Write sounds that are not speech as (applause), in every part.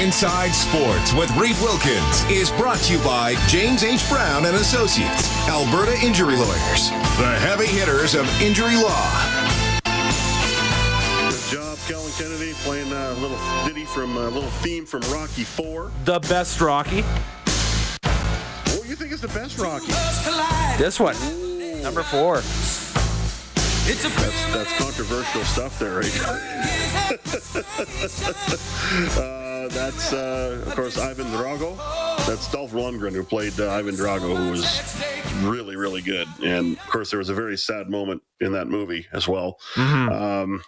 Inside Sports with Reed Wilkins is brought to you by James H. Brown and Associates, Alberta Injury Lawyers, the heavy hitters of injury law. Good job, Kellen Kennedy, playing a little ditty from a little theme from Rocky Four. The best Rocky. What do you think is the best Rocky? This one. Number four. That's, that's controversial stuff there, right? (laughs) (laughs) uh, that's, uh, of course, Ivan Drago. That's Dolph Lundgren, who played uh, Ivan Drago, who was really, really good. And, of course, there was a very sad moment in that movie as well. Um,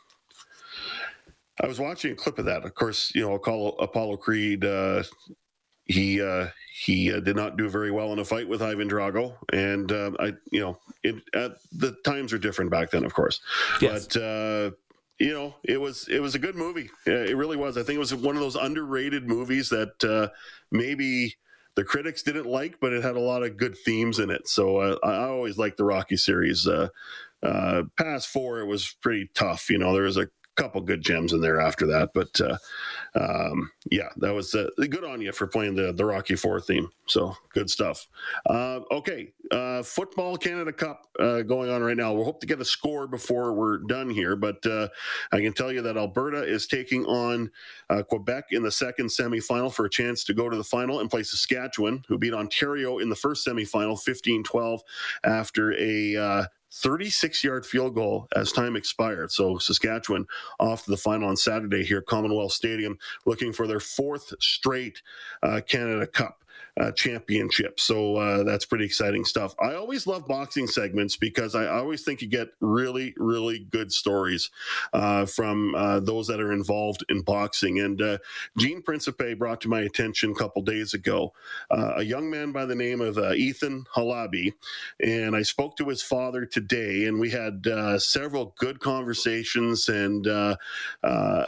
I was watching a clip of that. Of course, you know, Apollo, Apollo Creed, uh, he uh, he uh, did not do very well in a fight with Ivan Drago, and uh, I, you know, it, the times are different back then, of course. Yes. But uh, you know, it was it was a good movie. It really was. I think it was one of those underrated movies that uh, maybe the critics didn't like, but it had a lot of good themes in it. So uh, I I always liked the Rocky series. Uh, uh, past four, it was pretty tough. You know, there was a couple good gems in there after that, but uh, um, yeah, that was uh, good on you for playing the the Rocky Four theme. So good stuff. Uh, okay, uh, football Canada Cup uh, going on right now. We'll hope to get a score before we're done here, but uh, I can tell you that Alberta is taking on Quebec in the second semifinal for a chance to go to the final and play Saskatchewan, who beat Ontario in the first semifinal 15-12 after a 36 yard field goal as time expired. So Saskatchewan off to the final on Saturday here Commonwealth Stadium, looking for their fourth straight uh, Canada Cup. Uh, championship. So uh, that's pretty exciting stuff. I always love boxing segments because I always think you get really, really good stories uh, from uh, those that are involved in boxing. And uh, Gene Principe brought to my attention a couple days ago uh, a young man by the name of Ethan Halabi and I spoke to his father today, and we had several good conversations. And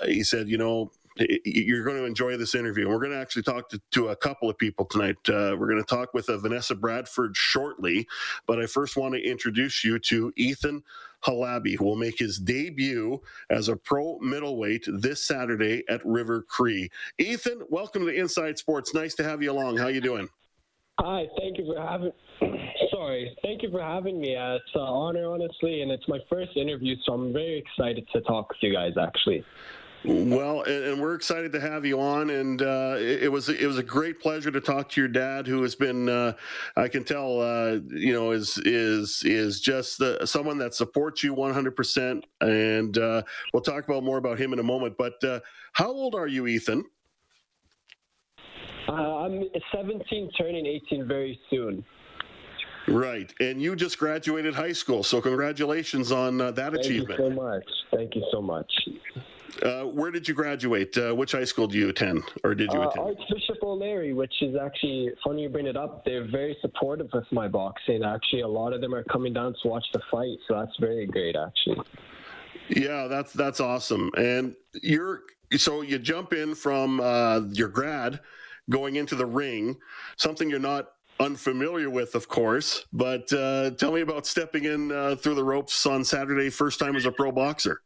he said, you know. You're going to enjoy this interview. We're going to actually talk to, to a couple of people tonight. Uh, we're going to talk with uh, Vanessa Bradford shortly, but I first want to introduce you to Ethan Halabi, who will make his debut as a pro middleweight this Saturday at River Cree. Ethan, welcome to Inside Sports. Nice to have you along. How you doing? Hi, thank you for having. (clears throat) Sorry, thank you for having me. Uh, it's an honor, honestly, and it's my first interview, so I'm very excited to talk with you guys. Actually, Well, and, and we're excited to have you on, and uh, it, it was it was a great pleasure to talk to your dad, who has been, uh, I can tell, uh, you know, is is is just uh, someone that supports you 100, percent and uh, we'll talk about more about him in a moment. But uh, how old are you, Ethan? uh, I'm 17, turning 18 very soon. Right, and you just graduated high school, so congratulations on uh, that Thank achievement. Thank you so much. Thank you so much. Uh, where did you graduate? Uh, which high school do you attend, or did you Uh, attend? Archbishop O'Leary, which is actually funny you bring it up. They're very supportive of my boxing. Actually, a lot of them are coming down to watch the fight, so that's very great. Actually. Yeah, that's that's awesome. And you're so you jump in from uh, your grad, going into the ring, something you're not unfamiliar with, of course. But uh, tell me about stepping in uh, through the ropes on Saturday, first time as a pro boxer.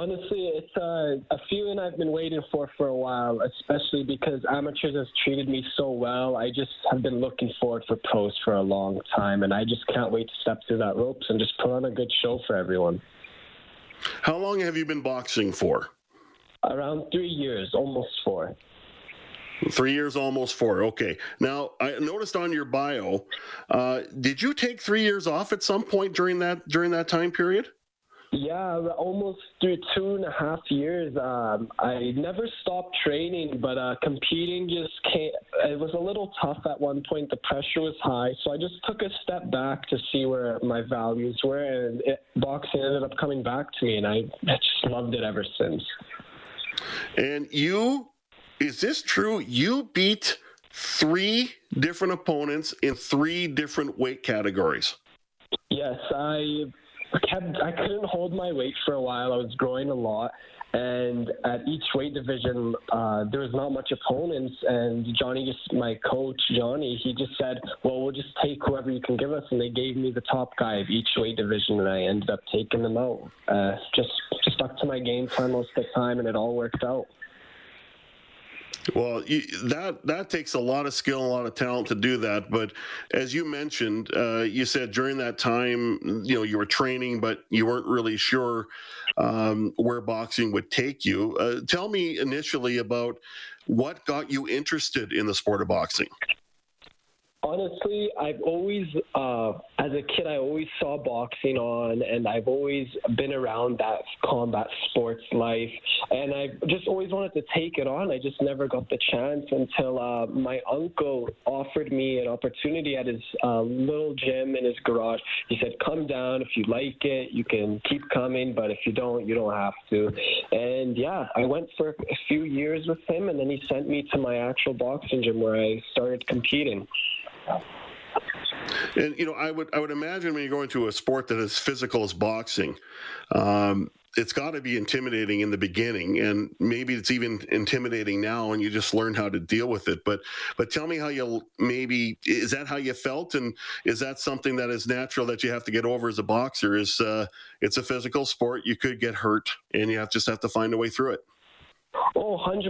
Honestly, it's uh, a feeling I've been waiting for for a while, especially because amateurs has treated me so well. I just have been looking forward for pros for a long time, and I just can't wait to step through that ropes and just put on a good show for everyone. How long have you been boxing for? Around three years, almost four. Three years, almost four. Okay. Now I noticed on your bio, uh, did you take three years off at some point during that during that time period? Yeah, almost through two and a half years. Um, I never stopped training, but uh, competing just came. It was a little tough at one point. The pressure was high, so I just took a step back to see where my values were, and it, boxing ended up coming back to me, and I, I just loved it ever since. And you, is this true? You beat three different opponents in three different weight categories. Yes, I kept. I couldn't hold my weight for a while. I was growing a lot, and at each weight division, uh, there was not much opponents. And Johnny, just my coach, Johnny, he just said, "Well, we'll just take whoever you can give us." And they gave me the top guy of each weight division, and I ended up taking them out. Uh, just just stuck to my game plan most of the time, and it all worked out. Well, you, that that takes a lot of skill, a lot of talent to do that. But as you mentioned, uh, you said during that time, you know, you were training, but you weren't really sure um, where boxing would take you. Uh, tell me initially about what got you interested in the sport of boxing. Honestly, I've always, uh, as a kid, I always saw boxing on, and I've always been around that combat sports life, and I just always wanted to take it on. I just never got the chance until uh, my uncle offered me an opportunity at his uh, little gym in his garage. He said, "Come down if you like it. You can keep coming, but if you don't, you don't have to." And yeah, I went for a few years with him, and then he sent me to my actual boxing gym where I started competing. And you know, I would I would imagine when you go into a sport that is physical as boxing, um, it's got to be intimidating in the beginning, and maybe it's even intimidating now, and you just learn how to deal with it. But but tell me how you maybe is that how you felt, and is that something that is natural that you have to get over as a boxer? Is uh, it's a physical sport, you could get hurt, and you have just have to find a way through it. Oh, 100%.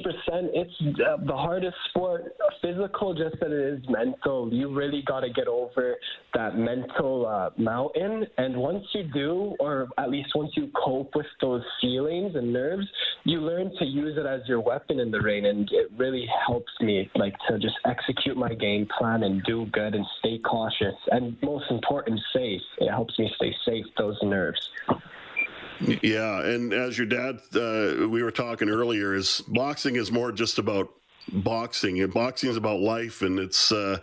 It's uh, the hardest sport, physical just as it is mental. You really got to get over that mental uh, mountain. And once you do, or at least once you cope with those feelings and nerves, you learn to use it as your weapon in the ring. And it really helps me, like, to just execute my game plan and do good and stay cautious. And most important, safe. It helps me stay safe, those nerves. Yeah, and as your dad, uh, we were talking earlier, is boxing is more just about boxing. And boxing is about life and it's uh,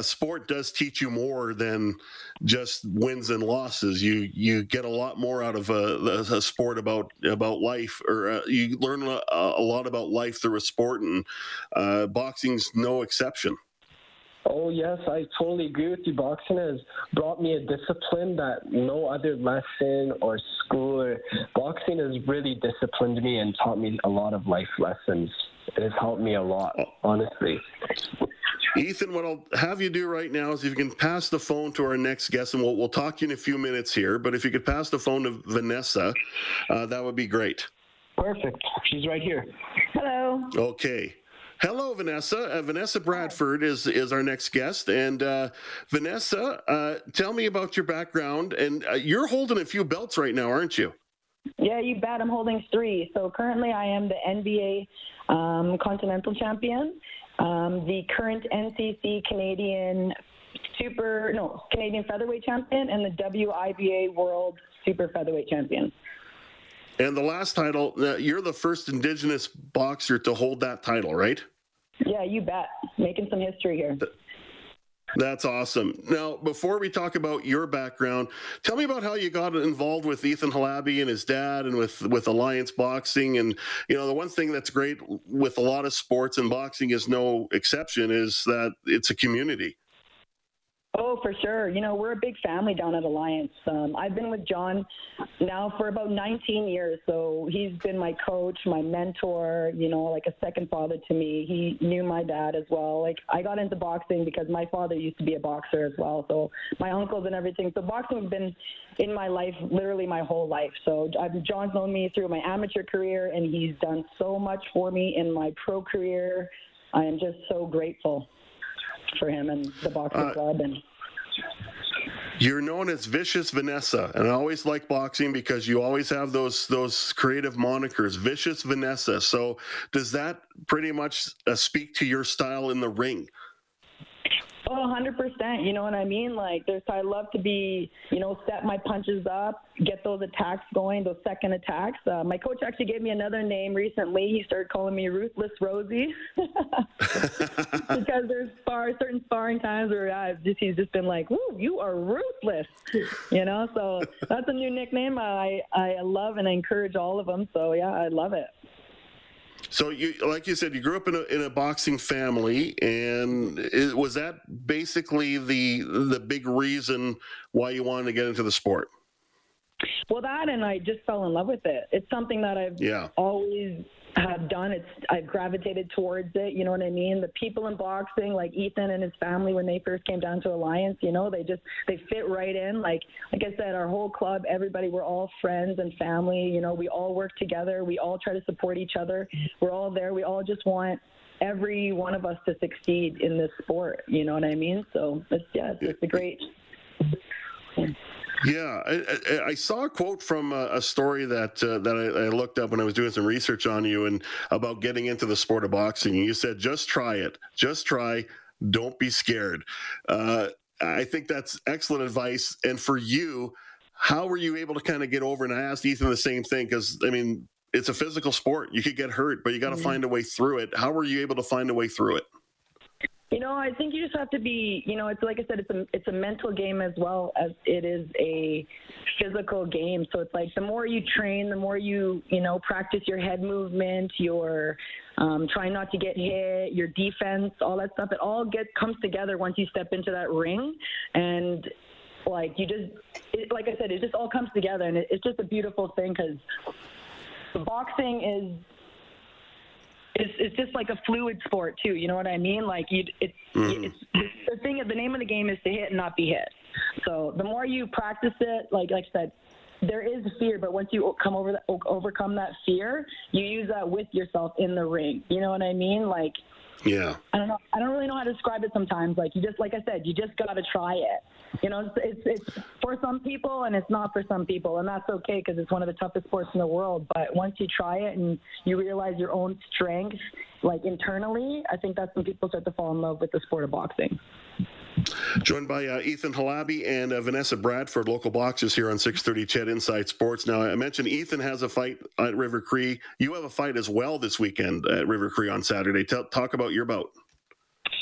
sport does teach you more than just wins and losses. You you get a lot more out of a, a sport about about life or uh, you learn a, a, lot about life through a sport and uh, boxing's no exception Oh, yes, I totally agree with you. Boxing has brought me a discipline that no other lesson or school or boxing has really disciplined me and taught me a lot of life lessons. It has helped me a lot, honestly. Ethan, what I'll have you do right now is if you can pass the phone to our next guest, and we'll, we'll talk to you in a few minutes here, but if you could pass the phone to Vanessa, uh, that would be great. Perfect. She's right here. Hello. Okay. Hello, Vanessa. Uh, Vanessa Bradford is is our next guest, and uh, Vanessa, uh, tell me about your background. And uh, you're holding a few belts right now, aren't you? Yeah, you bet. I'm holding three. So currently, I am the NBA um, Continental Champion, um, the current NCC Canadian Super no Canadian Featherweight Champion, and the WIBA World Super Featherweight Champion. And the last title, uh, you're the first Indigenous boxer to hold that title, right? Yeah, you bet. Making some history here. That's awesome. Now, before we talk about your background, tell me about how you got involved with Ethan Halabi and his dad, and with with Alliance Boxing. And you know, the one thing that's great with a lot of sports and boxing is no exception is that it's a community. Oh, for sure. You know, we're a big family down at Alliance. Um, I've been with John now for about 19 years. So he's been my coach, my mentor, you know, like a second father to me. He knew my dad as well. Like, I got into boxing because my father used to be a boxer as well. So my uncles and everything. So boxing's been in my life literally my whole life. So I've, John's known me through my amateur career, and he's done so much for me in my pro career. I am just so grateful for him and the boxing uh, club and you're known as Vicious Vanessa, and I always like boxing because you always have those those creative monikers, Vicious Vanessa. So, does that pretty much uh, speak to your style in the ring? Oh, 100%. You know what I mean? Like, there's, I love to be, you know, set my punches up, get those attacks going, those second attacks. Uh, my coach actually gave me another name recently. He started calling me Ruthless Rosie (laughs) because there's spar, certain sparring times where I've just, he's just been like, woo, you are ruthless, you know? So that's a new nickname I, I love and I encourage all of them. So, yeah, I love it. So you, like you said, you grew up in a, in a boxing family, and it, was that basically the the big reason why you wanted to get into the sport? Well, that and I just fell in love with it. It's something that I've yeah. always have done. It's I've gravitated towards it. You know what I mean? The people in boxing, like Ethan and his family, when they first came down to Alliance, you know, they just they fit right in. Like like I said, our whole club, everybody, we're all friends and family. You know, we all work together. We all try to support each other. We're all there. We all just want every one of us to succeed in this sport. You know what I mean? So it's yeah, it's, it's a great. Yeah, I, I, I, saw a quote from a, a story that uh, that I, I, looked up when I was doing some research on you and about getting into the sport of boxing. You said, "Just try it. Just try. Don't be scared." Uh, I think that's excellent advice. And for you, how were you able to kind of get over? And I asked Ethan the same thing because I mean, it's a physical sport. You could get hurt, but you got to mm-hmm. find a way through it. How were you able to find a way through it? You know, I think you just have to be, you know, it's like I said, it's a it's a mental game as well as it is a physical game. So it's like the more you train, the more you, you know, practice your head movement, your um, trying not to get hit, your defense, all that stuff. It all gets comes together once you step into that ring, and like you just, it, like I said, it just all comes together, and it, it's just a beautiful thing because boxing is it's, it's just like a fluid sport too. You know what I mean? Like you, it's, mm. it's the thing. The name of the game is to hit and not be hit. So the more you practice it, like like I said, there is fear, but once you come over that, overcome that fear, you use that with yourself in the ring. You know what I mean? Like yeah. I don't know. I don't really know how to describe it sometimes. Like you just, like I said, you just got to try it. You know, it's, it's, it's for some people and it's not for some people, and that's okay because it's one of the toughest sports in the world. But once you try it and you realize your own strength, like internally, I think that's when people start to fall in love with the sport of boxing. Joined by uh, Ethan Halabi and uh, Vanessa Bradford, local boxers here on 630 CHED Inside Sports. Now, I mentioned Ethan has a fight at River Cree. You have a fight as well this weekend at River Cree on Saturday. Talk about your bout.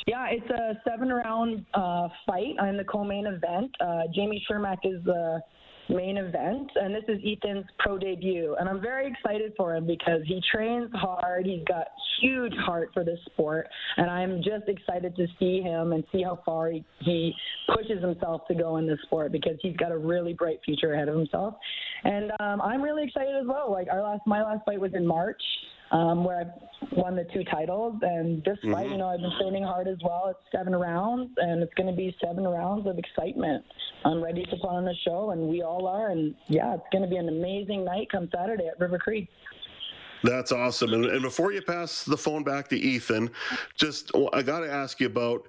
Yeah, it's a seven round uh, fight in the co main event. Uh, Jamie Shermack is the main event, and this is Ethan's pro debut. And I'm very excited for him because he trains hard. He's got huge heart for this sport, and I'm just excited to see him and see how far he, he pushes himself to go in this sport because he's got a really bright future ahead of himself. And um, I'm really excited as well. Like our last, my last fight was in March um, where I've won the two titles. And this mm-hmm. fight, you know, I've been training hard as well. It's seven rounds, and it's going to be seven rounds of excitement. I'm ready to put on the show, and we all are. And yeah, it's going to be an amazing night come Saturday at River Cree. That's awesome. And, and, before you pass the phone back to Ethan, just I got to ask you about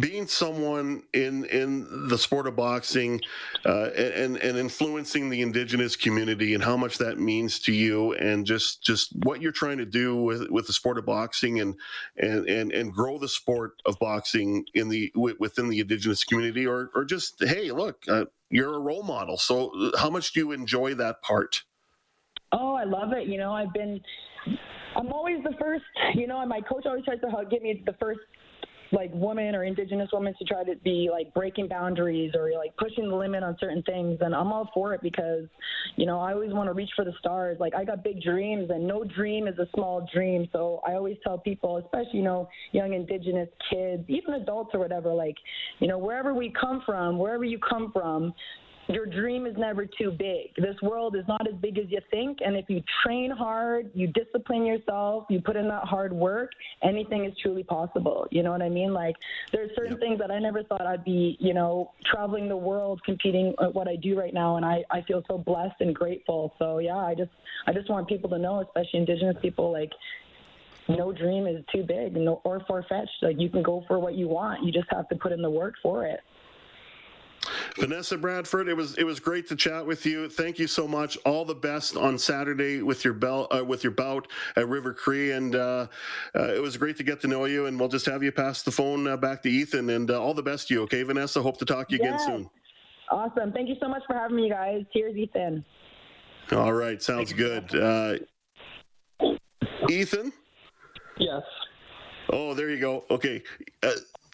being someone in in the sport of boxing uh, and and influencing the indigenous community and how much that means to you, and just just what you're trying to do with, with the sport of boxing and and and and grow the sport of boxing in the within the indigenous community, or or just hey, look, uh, you're a role model. So how much do you enjoy that part? Oh, I love it. You know, I've been, I'm always the first, you know, and my coach always tries to get me the first like woman or indigenous woman to try to be like breaking boundaries or like pushing the limit on certain things and I'm all for it because you know I always want to reach for the stars like I got big dreams and no dream is a small dream so I always tell people especially you know young indigenous kids even adults or whatever like you know wherever we come from wherever you come from your dream is never too big. This world is not as big as you think. And if you train hard, you discipline yourself, you put in that hard work, anything is truly possible. You know what I mean? Like, there's certain yep. things that I never thought I'd be, you know, traveling the world competing at what I do right now. And I, I feel so blessed and grateful. So, yeah, I just, I just want people to know, especially Indigenous people, like, no dream is too big no, or far fetched. Like, you can go for what you want. You just have to put in the work for it. Vanessa Bradford, it was it was great to chat with you. Thank you so much. All the best on Saturday with your bell uh, with your bout at River Cree, and uh, uh, it was great to get to know you. And we'll just have you pass the phone uh, back to Ethan. And uh, all the best to you. Okay, Vanessa. Hope to talk to you yes. again soon. Awesome. Thank you so much for having me, guys. Cheers, Ethan. All right, sounds good. Uh, Ethan. Yes. Oh, there you go. Okay.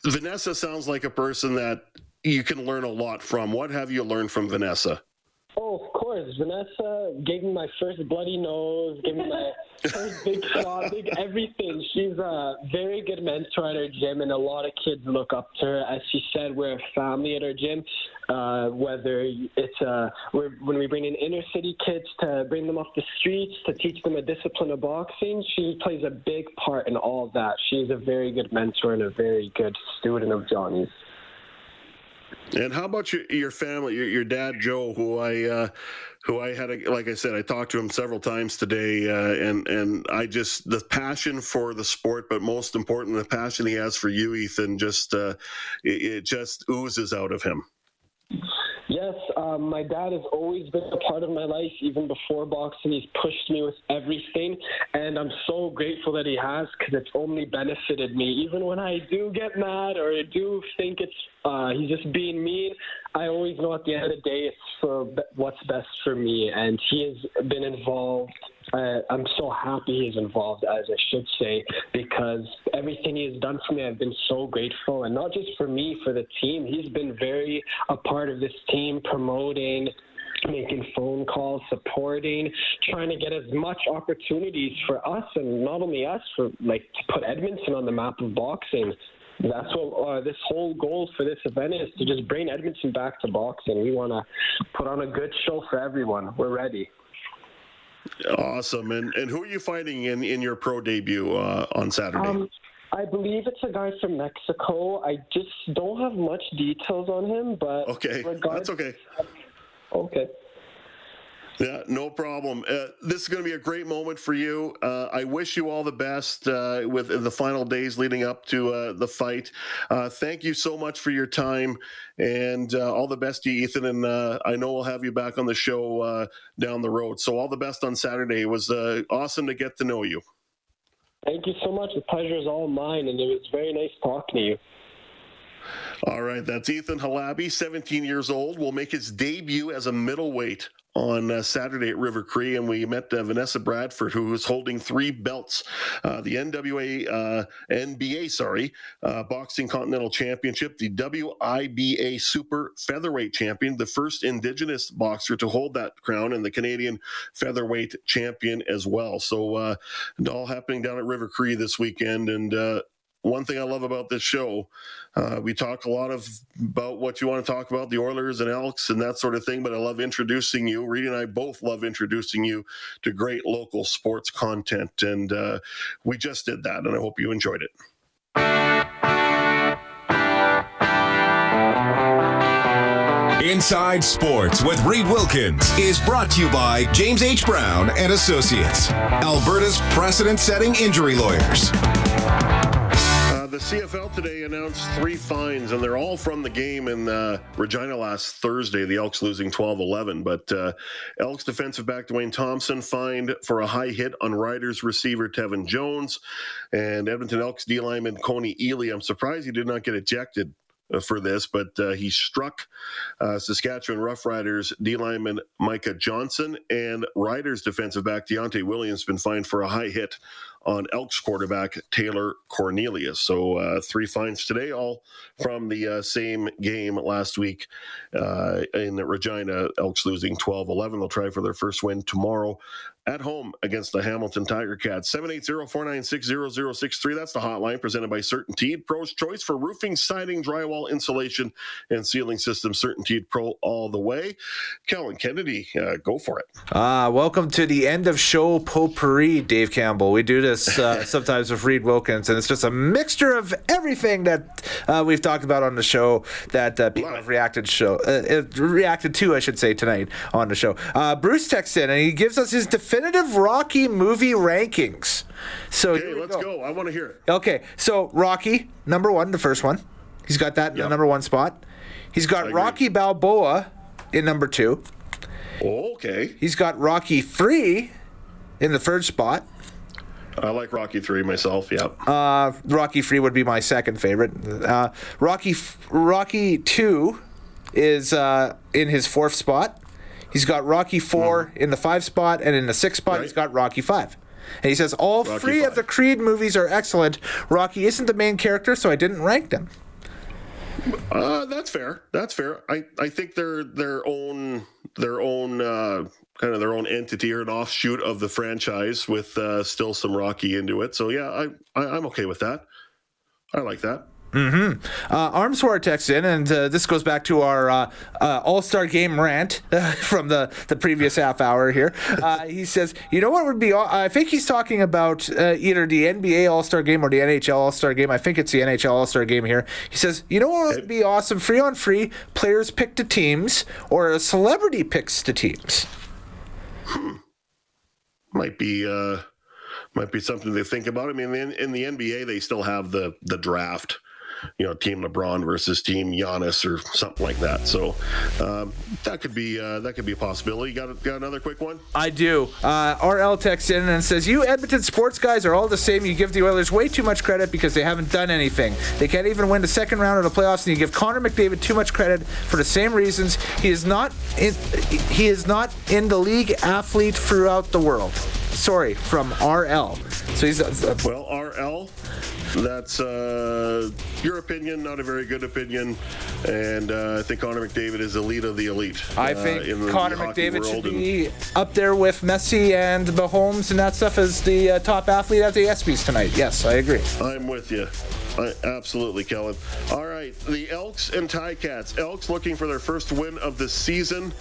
Vanessa sounds like a person that you can learn a lot from. What have you learned from Vanessa? Oh, of course. Vanessa gave me my first bloody nose, gave me my (laughs) first big shot, big everything. She's a very good mentor at our gym, and a lot of kids look up to her. As she said, we're a family at our gym. Uh, whether it's uh, when we bring in inner city kids to bring them off the streets to teach them a discipline of boxing, she plays a big part in all of that. She's a very good mentor and a very good student of Johnny's. And how about your, your family, your, your dad Joe, who I uh, who I had, a, like I said, I talked to him several times today, uh, and and I just the passion for the sport, but most important, the passion he has for you, Ethan, just uh, it, it just oozes out of him. Yes, um, my dad has always been a part of my life, even before boxing. He's pushed me with everything, and I'm so grateful that he has because it's only benefited me. Even when I do get mad or I do think it's uh, he's just being mean, I always know at the end of the day it's for what's best for me, and he has been involved uh, I'm so happy he's involved, as I should say, because everything he has done for me, I've been so grateful, and not just for me, for the team. He's been very a part of this team, promoting, making phone calls, supporting, trying to get as much opportunities for us, and not only us, for like to put Edmonton on the map of boxing. That's what uh, this whole goal for this event is to just bring Edmonton back to boxing. We want to put on a good show for everyone. We're ready. Awesome. And and who are you fighting in in your pro debut uh, on Saturday? Um, I believe it's a guy from Mexico. I just don't have much details on him, but okay, that's okay. Okay. Yeah, no problem. Uh, this is going to be a great moment for you. Uh, I wish you all the best uh, with the final days leading up to uh, the fight. Uh, thank you so much for your time, and uh, all the best to you, Ethan. And I know we'll have you back on the show down the road. So all the best on Saturday. It was awesome to get to know you. Thank you so much. The pleasure is all mine, and it was very nice talking to you. All right, that's Ethan Halabi, 17 years old, will make his debut as a middleweight on uh, Saturday at River Cree, and we met uh, Vanessa Bradford, who was holding three belts: uh, the NWA, uh, NBA, sorry, uh, Boxing Continental Championship, the WIBA Super Featherweight Champion, the first Indigenous boxer to hold that crown, and the Canadian Featherweight Champion as well. So, uh, all happening down at River Cree this weekend, and one thing I love about this show, uh, we talk a lot of about what you want to talk about, the Oilers and Elks and that sort of thing. But I love introducing you. Reed and I both love introducing you to great local sports content, and uh, we just did that, and I hope you enjoyed it. Inside Sports with Reed Wilkins is brought to you by James H. Brown and Associates, Alberta's precedent-setting injury lawyers the CFL today announced three fines, and they're all from the game in uh, Regina last Thursday. The Elks losing 12 11. But uh, Elks defensive back Dwayne Thompson fined for a high hit on Riders receiver Tevin Jones. And Edmonton Elks D lineman Kony Ealy. I'm surprised he did not get ejected uh, for this, but uh, he struck uh, Saskatchewan Roughriders D lineman Micah Johnson and Riders defensive back Deontay Williams been fined for a high hit on Elks quarterback Taylor Cornelius. So uh, three fines today, all from the uh, same game last week uh, in Regina. Elks losing 12 11. They'll try for their first win tomorrow at home against the Hamilton Tiger Cats. 780-496-0063. That's the hotline presented by CertainTeed. Pro's choice for roofing, siding, drywall, insulation, and ceiling systems. CertainTeed Pro all the way. Kellen Kennedy, uh, go for it. Uh, welcome to the end of show potpourri, Dave Campbell. We do this uh, (laughs) sometimes with Reed Wilkins, and it's just a mixture of everything that uh, we've talked about on the show that uh, people have reacted show uh, reacted to, I should say, tonight on the show. Bruce texts in, and he gives us his definitive Rocky movie rankings. So okay, let's go. go. I want to hear it. Okay, so Rocky number one, the first one. He's got that in the number one spot. He's got Rocky Balboa in number two. Okay. He's got Rocky three in the third spot. I like Rocky three myself. Yeah. Uh, Rocky three would be my second favorite. Uh, Rocky Rocky two is uh, in his fourth spot. He's got Rocky 4 mm. in the five spot, and in the six spot, right. he's got Rocky 5. And he says, All Rocky three 5. of the Creed movies are excellent. Rocky isn't the main character, so I didn't rank them. Uh, that's fair. That's fair. I, I think they're their own their own uh, kind of their own entity or an offshoot of the franchise with uh, still some Rocky into it. So yeah, I, I I'm okay with that. I like that. Mm-hmm. Uh, Armswar texts in, and uh, this goes back to our uh, uh All Star Game rant uh, (laughs) from the, the previous half hour here. Uh, he says, "You know what would be? I think he's talking about either the NBA All Star Game or the NHL All Star Game. I think it's the NHL All Star Game here." He says, "You know what would be awesome? Free on free, players pick the teams, or a celebrity picks the teams." Hmm, might be uh, might be something to think about. I mean, in, in the NBA, they still have the the draft you know, Team LeBron versus Team Giannis or something like that. So um, that could be uh, that could be a possibility. You got got another quick one? I do. Uh, RL texts in and says, "You Edmonton sports guys are all the same. You give the Oilers way too much credit because they haven't done anything. They can't even win the second round of the playoffs, and you give Connor McDavid too much credit for the same reasons. He is not in. He is not in the league athlete throughout the world." Sorry, from RL. So he's uh, well, RL that's uh, your opinion, not a very good opinion. And uh, I think Connor McDavid is elite of the elite. I uh, think Connor McDavid should be up there with Messi and Mahomes and that stuff as the uh, top athlete at the ESPYS tonight. Yes, I agree. I'm with you. I, absolutely, Kellen. All right, the Elks and Ticats. Elks looking for their first win of the season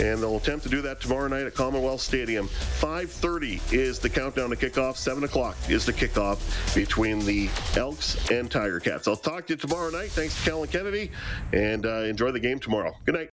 and they'll attempt to do that tomorrow night at Commonwealth Stadium. 5:30 is the countdown to kickoff. 7 o'clock is the kickoff between the Elks and Tiger Cats. I'll talk to you tomorrow night. Thanks to Kellen Kennedy, and uh, enjoy the game tomorrow. Good night.